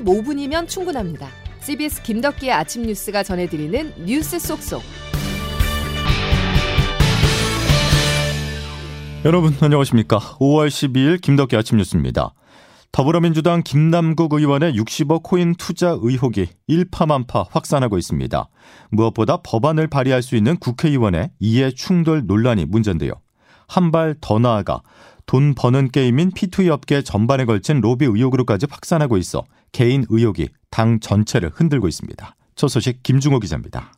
15분이면 충분합니다. CBS 김덕기의 아침 뉴스가 전해드리는 뉴스 속속. 여러분 안녕하십니까. 5월 12일 김덕기 아침 뉴스입니다. 더불어민주당 김남국 의원의 60억 코인 투자 의혹이 일파만파 확산하고 있습니다. 무엇보다 법안을 발의할 수 있는 국회의원의 이해 충돌 논란이 문제인데요. 한 발 더 나아가 돈 버는 게임인 P2E 업계 전반에 걸친 로비 의혹으로까지 확산하고 있어 개인 의혹이 당 전체를 흔들고 있습니다. 첫 소식 김중호 기자입니다.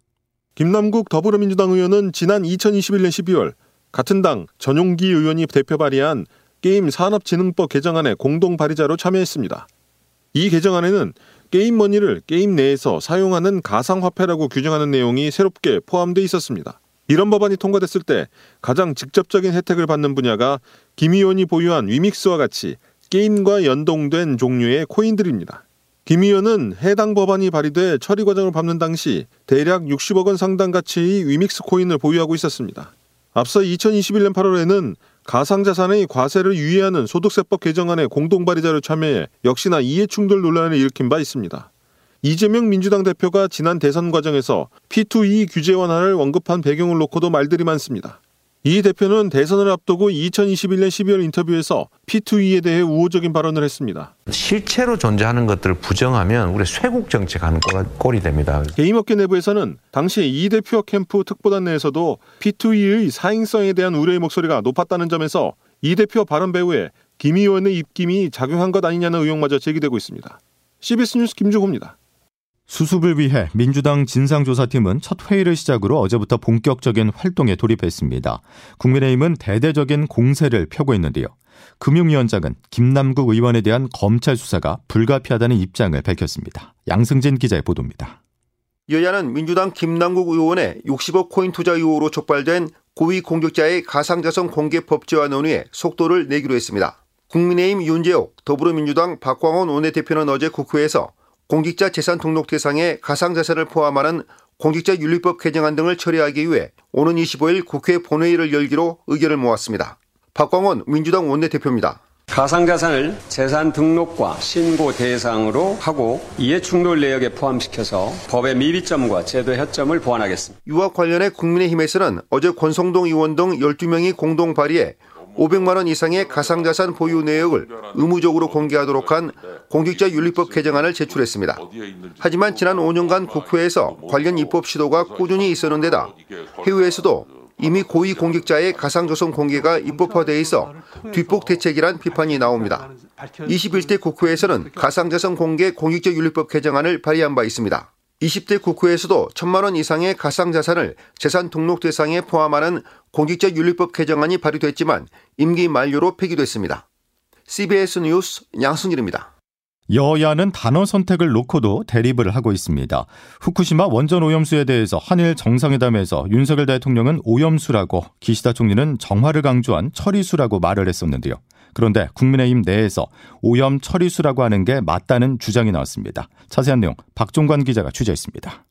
김남국 더불어민주당 의원은 지난 2021년 12월 같은 당 전용기 의원이 대표 발의한 게임 산업진흥법 개정안에 공동 발의자로 참여했습니다. 이 개정안에는 게임 머니를 게임 내에서 사용하는 가상화폐라고 규정하는 내용이 새롭게 포함돼 있었습니다. 이런 법안이 통과됐을 때 가장 직접적인 혜택을 받는 분야가 김 의원이 보유한 위믹스와 같이 게임과 연동된 종류의 코인들입니다. 김 의원은 해당 법안이 발의돼 처리 과정을 밟는 당시 대략 60억 원 상당 가치의 위믹스 코인을 보유하고 있었습니다. 앞서 2021년 8월에는 가상자산의 과세를 유예하는 소득세법 개정안에 공동 발의자로 참여해 역시나 이해충돌 논란을 일으킨 바 있습니다. 이재명 민주당 대표가 지난 대선 과정에서 P2E 규제 완화를 언급한 배경을 놓고도 말들이 많습니다. 이 대표는 대선을 앞두고 2021년 12월 인터뷰에서 P2E에 대해 우호적인 발언을 했습니다. 실체로 존재하는 것들을 부정하면 우리 쇄국 정책하는 꼴이 됩니다. 게임업계 내부에서는 당시 이 대표 캠프 특보단 내에서도 P2E의 사행성에 대한 우려의 목소리가 높았다는 점에서 이 대표 발언 배후에 김 의원의 입김이 작용한 것 아니냐는 의혹마저 제기되고 있습니다. CBS 뉴스 김주호입니다. 수습을 위해 민주당 진상조사팀은 첫 회의를 시작으로 어제부터 본격적인 활동에 돌입했습니다. 국민의힘은 대대적인 공세를 펴고 있는데요. 금융위원장은 김남국 의원에 대한 검찰 수사가 불가피하다는 입장을 밝혔습니다. 양승진 기자의 보도입니다. 여야는 민주당 김남국 의원의 60억 코인 투자 의혹으로 촉발된 고위 공격자의 가상자산 공개 법제화 논의에 속도를 내기로 했습니다. 국민의힘 윤재옥, 더불어민주당 박광원 원내대표는 어제 국회에서 공직자 재산 등록 대상에 가상자산을 포함하는 공직자 윤리법 개정안 등을 처리하기 위해 오는 25일 국회 본회의를 열기로 의견을 모았습니다. 박광원 민주당 원내대표입니다. 가상자산을 재산 등록과 신고 대상으로 하고 이해충돌 내역에 포함시켜서 법의 미비점과 제도 허점을 보완하겠습니다. 유학 관련해 국민의힘에서는 어제 권성동 의원 등 12명이 공동 발의해 500만 원 이상의 가상자산 보유 내역을 의무적으로 공개하도록 한 공직자윤리법 개정안을 제출했습니다. 하지만 지난 5년간 국회에서 관련 입법 시도가 꾸준히 있었는데다 해외에서도 이미 고위 공직자의 가상조선 공개가 입법화돼 있어 뒷북 대책이란 비판이 나옵니다. 21대 국회에서는 가상자산 공개 공직자윤리법 개정안을 발의한 바 있습니다. 20대 국회에서도 천만 원 이상의 가상자산을 재산 등록 대상에 포함하는 공직자 윤리법 개정안이 발의됐지만 임기 만료로 폐기됐습니다. CBS 뉴스 양승일입니다. 여야는 단어 선택을 놓고도 대립을 하고 있습니다. 후쿠시마 원전 오염수에 대해서 한일 정상회담에서 윤석열 대통령은 오염수라고 기시다 총리는 정화를 강조한 처리수라고 말을 했었는데요. 그런데 국민의힘 내에서 오염 처리수라고 하는 게 맞다는 주장이 나왔습니다. 자세한 내용 박종관 기자가 취재했습니다.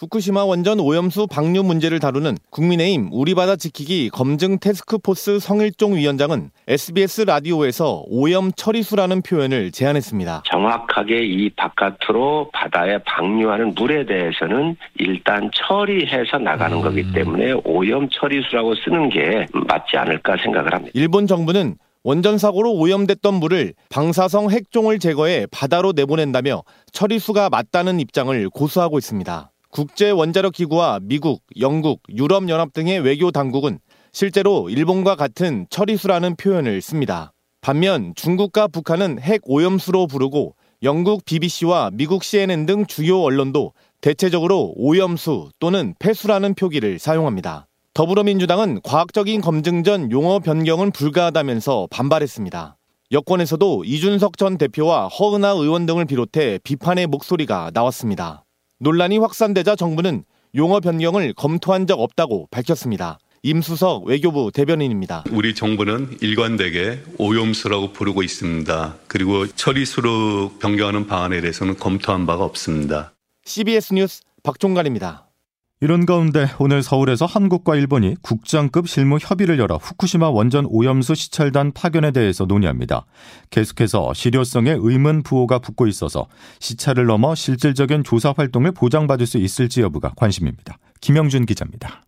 후쿠시마 원전 오염수 방류 문제를 다루는 국민의힘 우리 바다 지키기 검증 테스크포스 성일종 위원장은 SBS 라디오에서 오염 처리수라는 표현을 제안했습니다. 정확하게 이 바깥으로 바다에 방류하는 물에 대해서는 일단 처리해서 나가는 음. 거기 때문에 오염 처리수라고 쓰는 게 맞지 않을까 생각을 합니다. 일본 정부는 원전 사고로 오염됐던 물을 방사성 핵종을 제거해 바다로 내보낸다며 처리수가 맞다는 입장을 고수하고 있습니다. 국제 원자력 기구와 미국, 영국, 유럽 연합 등의 외교 당국은 실제로 일본과 같은 처리수라는 표현을 씁니다. 반면 중국과 북한은 핵 오염수로 부르고 영국 BBC와 미국 CNN 등 주요 언론도 대체적으로 오염수 또는 폐수라는 표기를 사용합니다. 더불어민주당은 과학적인 검증 전 용어 변경은 불가하다면서 반발했습니다. 여권에서도 이준석 전 대표와 허은하 의원 등을 비롯해 비판의 목소리가 나왔습니다. 논란이 확산되자 정부는 용어 변경을 검토한 적 없다고 밝혔습니다. 임수석 외교부 대변인입니다. 우리 정부는 일관되게 오염수라고 부르고 있습니다. 그리고 처리수로 변경하는 방안에 대해서는 검토한 바가 없습니다. CBS 뉴스 박종관입니다. 이런 가운데 오늘 서울에서 한국과 일본이 국장급 실무 협의를 열어 후쿠시마 원전 오염수 시찰단 파견에 대해서 논의합니다. 계속해서 실효성에 의문 부호가 붙고 있어서 시찰을 넘어 실질적인 조사 활동을 보장받을 수 있을지 여부가 관심입니다. 김영준 기자입니다.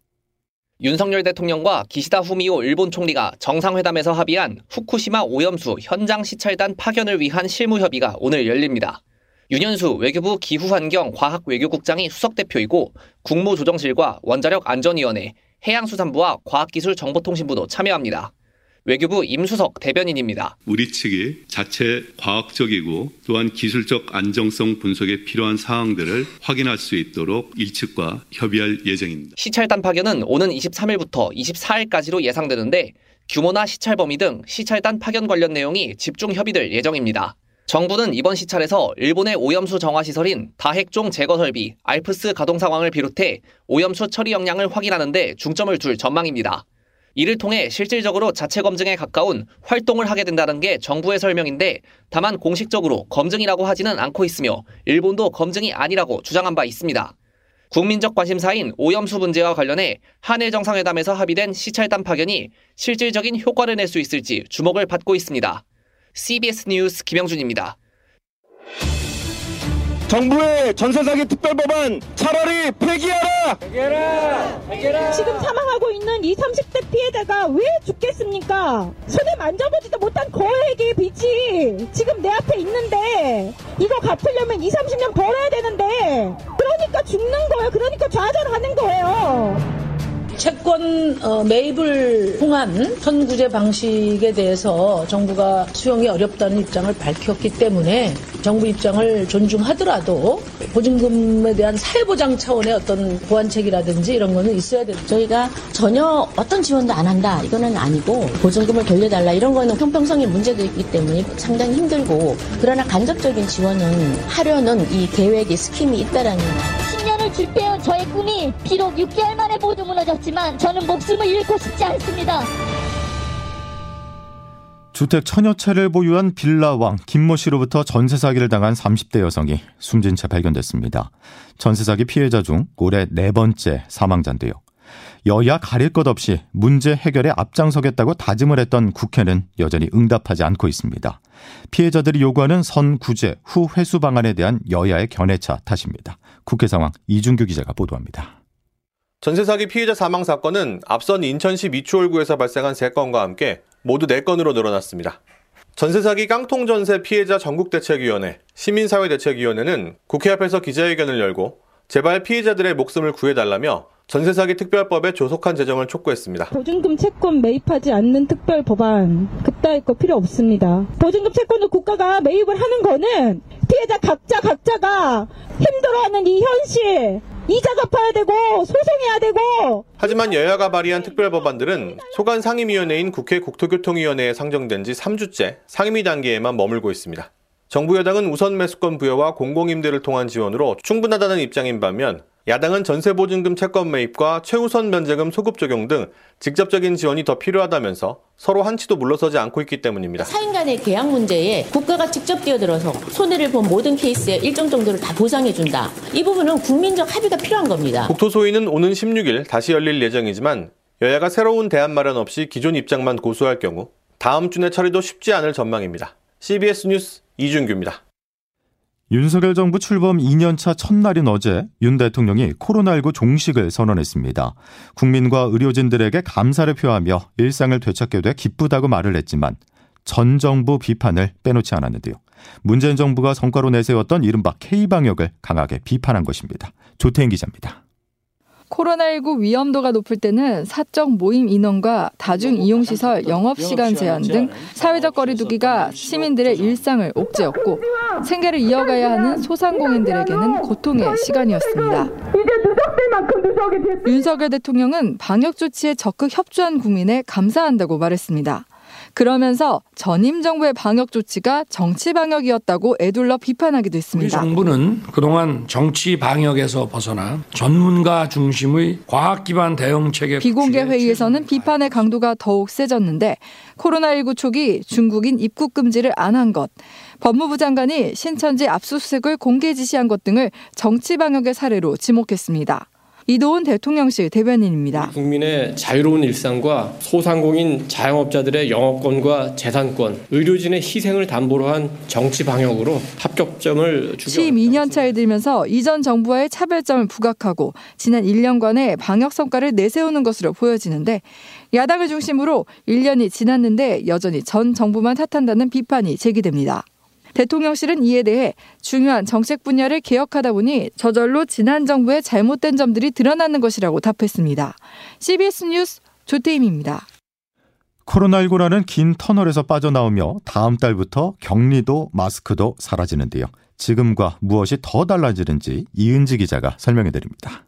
윤석열 대통령과 기시다 후미오 일본 총리가 정상회담에서 합의한 후쿠시마 오염수 현장 시찰단 파견을 위한 실무 협의가 오늘 열립니다. 윤현수 외교부 기후환경 과학외교국장이 수석대표이고 국무조정실과 원자력안전위원회, 해양수산부와 과학기술정보통신부도 참여합니다. 외교부 임수석 대변인입니다. 우리 측이 자체 과학적이고 또한 기술적 안정성 분석에 필요한 사항들을 확인할 수 있도록 일측과 협의할 예정입니다. 시찰단 파견은 오는 23일부터 24일까지로 예상되는데 규모나 시찰 범위 등 시찰단 파견 관련 내용이 집중 협의될 예정입니다. 정부는 이번 시찰에서 일본의 오염수 정화 시설인 다핵종 제거 설비, 알프스 가동 상황을 비롯해 오염수 처리 역량을 확인하는 데 중점을 둘 전망입니다. 이를 통해 실질적으로 자체 검증에 가까운 활동을 하게 된다는 게 정부의 설명인데 다만 공식적으로 검증이라고 하지는 않고 있으며 일본도 검증이 아니라고 주장한 바 있습니다. 국민적 관심사인 오염수 문제와 관련해 한일 정상회담에서 합의된 시찰단 파견이 실질적인 효과를 낼 수 있을지 주목을 받고 있습니다. CBS 뉴스 김영준입니다. 정부의 전세 사기 특별 법안 차라리 폐기하라! 폐기하라! 폐기하라! 지금 사망하고 있는 이 30대 피해자가 왜 죽겠습니까? 손에 만져보지도 못한 거액의 빚이 지금 내 앞에 있는데 이거 갚으려면 2, 30년 벌어야 되는데 그러니까 죽는 거예요. 그러니까 좌절하는 거예요. 채권 어, 매입을 통한 선구제 방식에 대해서 정부가 수용이 어렵다는 입장을 밝혔기 때문에 정부 입장을 존중하더라도 보증금에 대한 사회보장 차원의 어떤 보완책이라든지 이런 거는 있어야 됩니다. 저희가 전혀 어떤 지원도 안 한다. 이거는 아니고 보증금을 돌려달라. 이런 거는 형평성의 문제도 있기 때문에 상당히 힘들고 그러나 간접적인 지원은 하려는 이 계획의 스킴이 있다라는 10년을 줄게요. 저의 꿈이 비록 6개월 만에 모두 무너졌지만 저는 목숨을 잃고 싶지 않습니다. 주택 천여 채를 보유한 빌라왕 김모 씨로부터 전세 사기를 당한 30대 여성이 숨진 채 발견됐습니다. 전세 사기 피해자 중 올해 네 번째 사망자인데요. 여야 가릴 것 없이 문제 해결에 앞장서겠다고 다짐을 했던 국회는 여전히 응답하지 않고 있습니다. 피해자들이 요구하는 선 구제 후 회수 방안에 대한 여야의 견해차 탓입니다. 국회 상황 이준규 기자가 보도합니다. 전세 사기 피해자 사망 사건은 앞선 인천시 미추홀구에서 발생한 3건과 함께 모두 4건으로 늘어났습니다. 전세 사기 깡통 전세 피해자 전국 대책위원회, 시민사회 대책위원회는 국회 앞에서 기자회견을 열고 제발 피해자들의 목숨을 구해달라며 전세 사기 특별법에 조속한 제정을 촉구했습니다. 보증금 채권 매입하지 않는 특별 법안 그따위 거 필요 없습니다. 보증금 채권을 국가가 매입을 하는 거는 피해자 각자 각자가 힘들어하는 이 현실 이자 갚아야 되고 소송해야 되고 하지만 여야가 발의한 특별법안들은 소관 상임위원회인 국회 국토교통위원회에 상정된 지 3주째 상임위 단계에만 머물고 있습니다. 정부 여당은 우선 매수권 부여와 공공임대를 통한 지원으로 충분하다는 입장인 반면 야당은 전세보증금 채권 매입과 최우선 면제금 소급 적용 등 직접적인 지원이 더 필요하다면서 서로 한치도 물러서지 않고 있기 때문입니다. 사인 간의 계약 문제에 국가가 직접 뛰어들어서 손해를 본 모든 케이스에 일정 정도를 다 보상해준다. 이 부분은 국민적 합의가 필요한 겁니다. 국토소위는 오는 16일 다시 열릴 예정이지만 여야가 새로운 대안 마련 없이 기존 입장만 고수할 경우 다음 주 내 처리도 쉽지 않을 전망입니다. CBS 뉴스 이준규입니다. 윤석열 정부 출범 2년차 첫날인 어제 윤 대통령이 코로나19 종식을 선언했습니다. 국민과 의료진들에게 감사를 표하며 일상을 되찾게 돼 기쁘다고 말을 했지만 전 정부 비판을 빼놓지 않았는데요. 문재인 정부가 성과로 내세웠던 이른바 K방역을 강하게 비판한 것입니다. 조태인 기자입니다. 코로나19 위험도가 높을 때는 사적 모임 인원과 다중 이용 시설 영업 시간 제한 등 사회적 거리두기가 시민들의 일상을 옥죄었고 생계를 이어가야 하는 소상공인들에게는 고통의 시간이었습니다. 윤석열 대통령은 방역 조치에 적극 협조한 국민에 감사한다고 말했습니다. 그러면서 전임 정부의 방역 조치가 정치 방역이었다고 애둘러 비판하기도 했습니다. 우리 정부는 그동안 정치 방역에서 벗어나 전문가 중심의 과학 기반 대응 체계 비공개 회의에서는 비판의 강도가 더욱 세졌는데 코로나19 초기 중국인 입국 금지를 안 한 것, 법무부 장관이 신천지 압수수색을 공개 지시한 것 등을 정치 방역의 사례로 지목했습니다. 이도훈 대통령실 대변인입니다. 국민의 자유로운 일상과 소상공인 자영업자들의 영업권과 재산권, 의료진의 희생을 담보로 한 정치 방역으로 합격점을 취임 2년 차에 들면서 이전 정부와의 차별점을 부각하고 지난 1년간의 방역 성과를 내세우는 것으로 보여지는데 야당을 중심으로 1년이 지났는데 여전히 전 정부만 탓한다는 비판이 제기됩니다. 대통령실은 이에 대해 중요한 정책 분야를 개혁하다 보니 저절로 지난 정부의 잘못된 점들이 드러나는 것이라고 답했습니다. CBS 뉴스 조태임입니다. 코로나19라는 긴 터널에서 빠져나오며 다음 달부터 격리도 마스크도 사라지는데요. 지금과 무엇이 더 달라지는지 이은지 기자가 설명해 드립니다.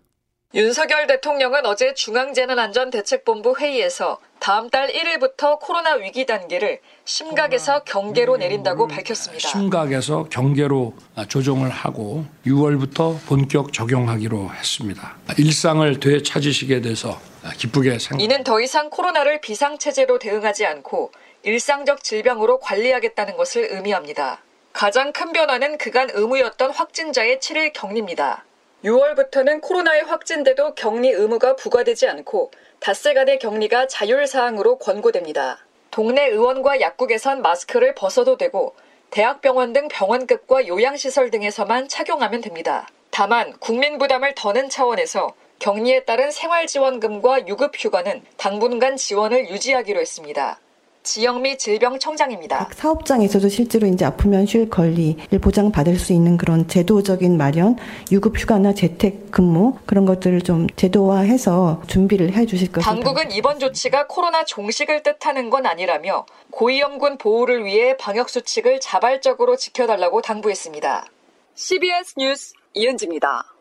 윤석열 대통령은 어제 중앙재난안전대책본부 회의에서 다음 달 1일부터 코로나 위기 단계를 심각에서 경계로 내린다고 밝혔습니다. 심각에서 경계로 조정을 하고 6월부터 본격 적용하기로 했습니다. 일상을 되찾으시게 돼서 기쁘게 생각. 이는 더 이상 코로나를 비상체제로 대응하지 않고 일상적 질병으로 관리하겠다는 것을 의미합니다. 가장 큰 변화는 그간 의무였던 확진자의 7일 격리입니다. 6월부터는 코로나에 확진돼도 격리 의무가 부과되지 않고 닷새간의 격리가 자율사항으로 권고됩니다. 동네 의원과 약국에선 마스크를 벗어도 되고 대학병원 등 병원급과 요양시설 등에서만 착용하면 됩니다. 다만 국민 부담을 더는 차원에서 격리에 따른 생활지원금과 유급휴가는 당분간 지원을 유지하기로 했습니다. 지영미 질병청장입니다. 각 사업장에서도 실제로 이제 아프면 쉴 권리를 보장받을 수 있는 그런 제도적인 마련, 유급 휴가나 재택 근무 그런 것들을 좀 제도화해서 준비를 해 주실 것을 당국은 이번 조치가 코로나 종식을 뜻하는 건 아니라며 고위험군 보호를 위해 방역 수칙을 자발적으로 지켜달라고 당부했습니다. CBS 뉴스 이은지입니다.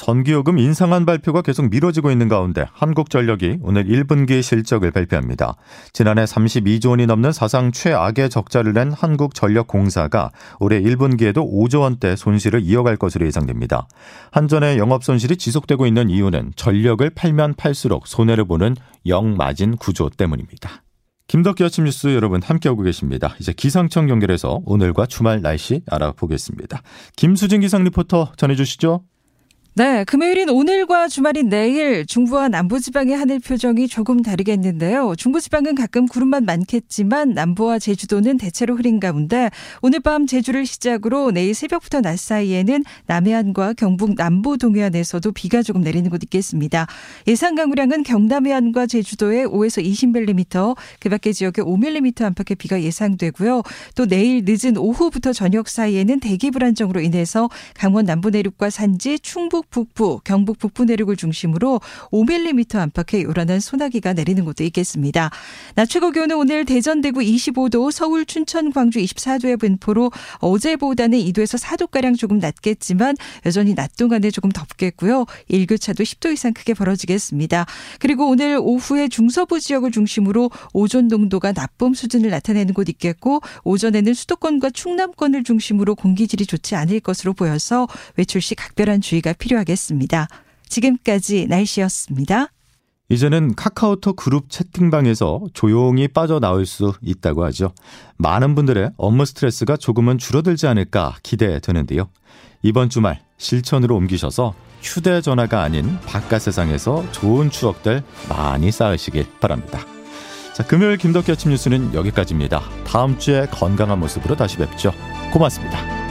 전기요금 인상안 발표가 계속 미뤄지고 있는 가운데 한국전력이 오늘 1분기 실적을 발표합니다. 지난해 32조 원이 넘는 사상 최악의 적자를 낸 한국전력공사가 올해 1분기에도 5조 원대 손실을 이어갈 것으로 예상됩니다. 한전의 영업 손실이 지속되고 있는 이유는 전력을 팔면 팔수록 손해를 보는 영마진 구조 때문입니다. 김덕기 아침 뉴스 여러분 함께하고 계십니다. 이제 기상청 연결해서 오늘과 주말 날씨 알아보겠습니다. 김수진 기상 리포터 전해주시죠. 네, 금요일인 오늘과 주말인 내일 중부와 남부지방의 하늘 표정이 조금 다르겠는데요. 중부지방은 가끔 구름만 많겠지만 남부와 제주도는 대체로 흐린 가운데 오늘 밤 제주를 시작으로 내일 새벽부터 낮 사이에는 남해안과 경북 남부 동해안에서도 비가 조금 내리는 곳 있겠습니다. 예상 강우량은 경남 해안과 제주도에 5에서 20mm, 그 밖의 지역에 5mm 안팎의 비가 예상되고요. 또 내일 늦은 오후부터 저녁 사이에는 대기 불안정으로 인해서 강원 남부 내륙과 산지, 충북 북부, 경북 북부 내륙을 중심으로 5mm 안팎의 요란한 소나기가 내리는 곳도 있겠습니다. 낮 최고 기온은 오늘 대전 대구 25도, 서울 춘천 광주 24도의 분포로 어제보다는 2도에서 4도가량 조금 낮겠지만 여전히 낮 동안에 조금 덥겠고요. 일교차도 10도 이상 크게 벌어지겠습니다. 그리고 오늘 오후에 중서부 지역을 중심으로 오존 농도가 나쁨 수준을 나타내는 곳 있겠고 오전에는 수도권과 충남권을 중심으로 공기질이 좋지 않을 것으로 보여서 외출 시 각별한 주의가 필요합니다. 필요하겠습니다. 지금까지 날씨였습니다. 이제는 카카오톡 그룹 채팅방에서 조용히 빠져나올 수 있다고 하죠. 많은 분들의 업무 스트레스가 조금은 줄어들지 않을까 기대되는데요. 이번 주말 실천으로 옮기셔서 휴대전화가 아닌 바깥 세상에서 좋은 추억들 많이 쌓으시길 바랍니다. 자, 금요일 김덕기 아침 뉴스는 여기까지입니다. 다음 주에 건강한 모습으로 다시 뵙죠. 고맙습니다.